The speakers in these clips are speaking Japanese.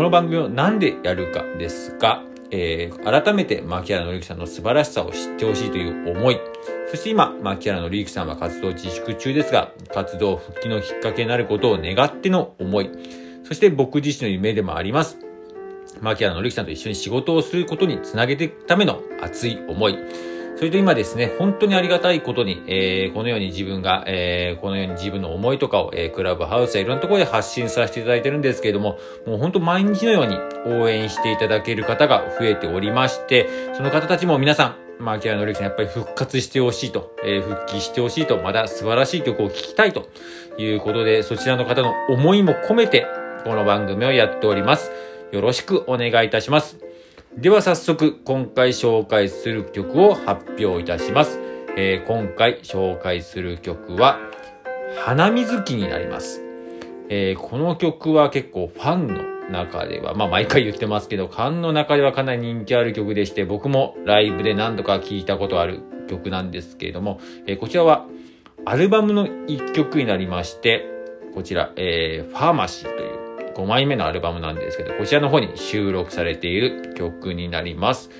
この番組をなんでやるかですが、えー改めて牧原紀之さんの素晴らしさを知ってほしいという思い、そして今、牧原紀之さんは活動自粛中ですが、活動復帰のきっかけになることを願っての思い、そして僕自身の夢でもあります。牧原紀之さんと一緒に仕事をすることにつなげていくための熱い思い。それと今ですね、本当にありがたいことに、えーこのように自分が、えーこのように自分の思いとかを、えークラブハウスやいろんなところで発信させていただいてるんですけれども、もう本当毎日のように応援していただける方が増えておりまして、その方たちも皆さん、牧原紀之さんやっぱり復活してほしいと、えー復帰してほしいと、また素晴らしい曲を聴きたいということで、そちらの方の思いも込めて、この番組をやっております。よろしくお願いいたします。では早速、今回紹介する曲を発表いたします。えー今回紹介する曲は、花水木になります。えーこの曲は結構ファンの中では、まあ毎回言ってますけど、ファンの中ではかなり人気ある曲でして、僕もライブで何度か聴いたことある曲なんですけれども、えーこちらはアルバムの一曲になりまして、こちら、えーファーマシーという5枚目のアルバムなんですけど、こちらの方に収録されている曲になります。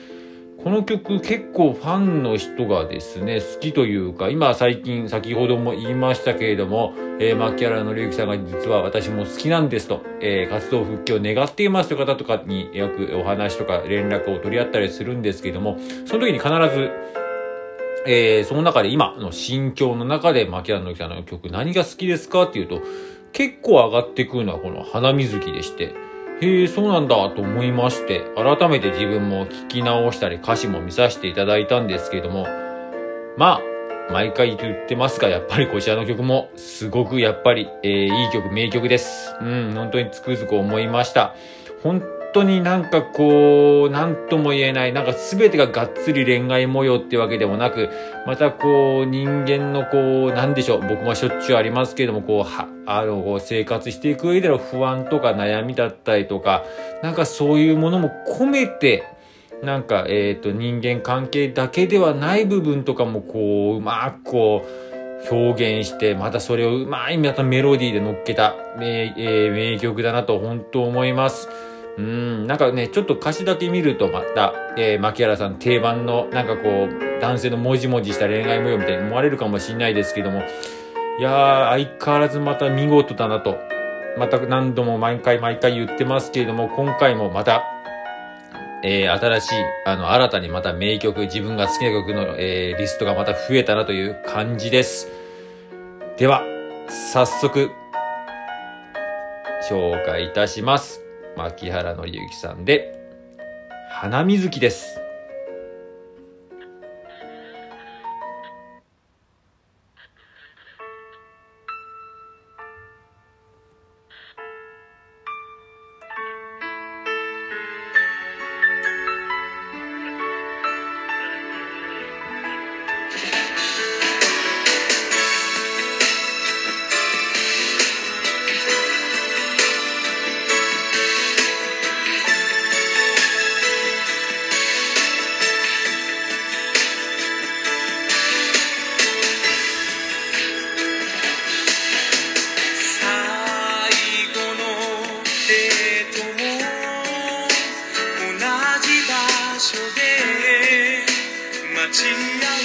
この曲結構ファンの人がですね、好きというか、今最近先ほども言いましたけれども、えー、牧原紀之さんが実は私も好きなんですと、えー活動復帰を願っていますという方とかによくお話とか連絡を取り合ったりするんですけれども、その時に必ず、えーその中で今の心境の中で牧原紀之さんの曲何が好きですかっていうと、結構上がってくるのはこの花水木でして、へえ、そうなんだと思いまして、改めて自分も聞き直したり歌詞も見させていただいたんですけれども、まあ、毎回言ってますが、やっぱりこちらの曲もすごくやっぱり、えーいい曲、名曲です。うん、本当につくづく思いました。本当になんかこう、なんとも言えない、なんか全てががっつり恋愛模様ってわけでもなく、またこう、人間のこう、なんでしょう、僕もしょっちゅうありますけれども、こう、は、あの、生活していく上での不安とか悩みだったりとか、なんかそういうものも込めて、なんか、えっ、と、人間関係だけではない部分とかもこう、うまくこう、表現して、またそれをうまいまたメロディーで乗っけた名,、えー名曲だなと本当思います。うん、なんかね、ちょっと歌詞だけ見るとまた、えー、牧原さん定番の、なんかこう、男性のもじもじした恋愛模様みたいに思われるかもしれないですけども、いやー、相変わらずまた見事だなと、また何度も毎回毎回言ってますけれども、今回もまた、えー新しい、あの、新たにまた名曲、自分が好きな曲の、えーリストがまた増えたなという感じです。では、早速、紹介いたします。牧原紀之さんで、花水木です。待ち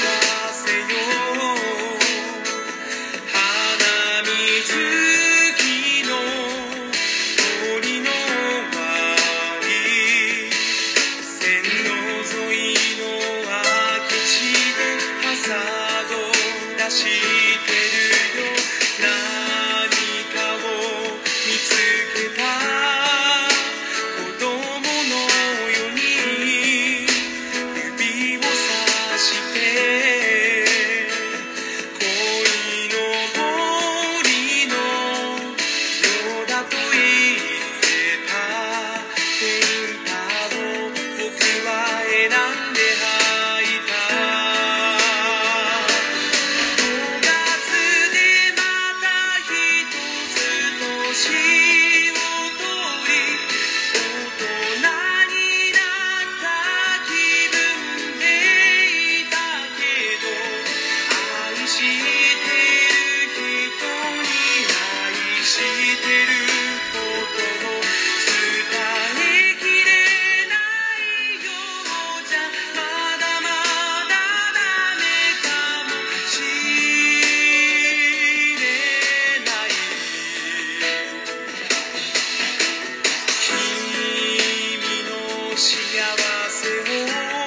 幸せを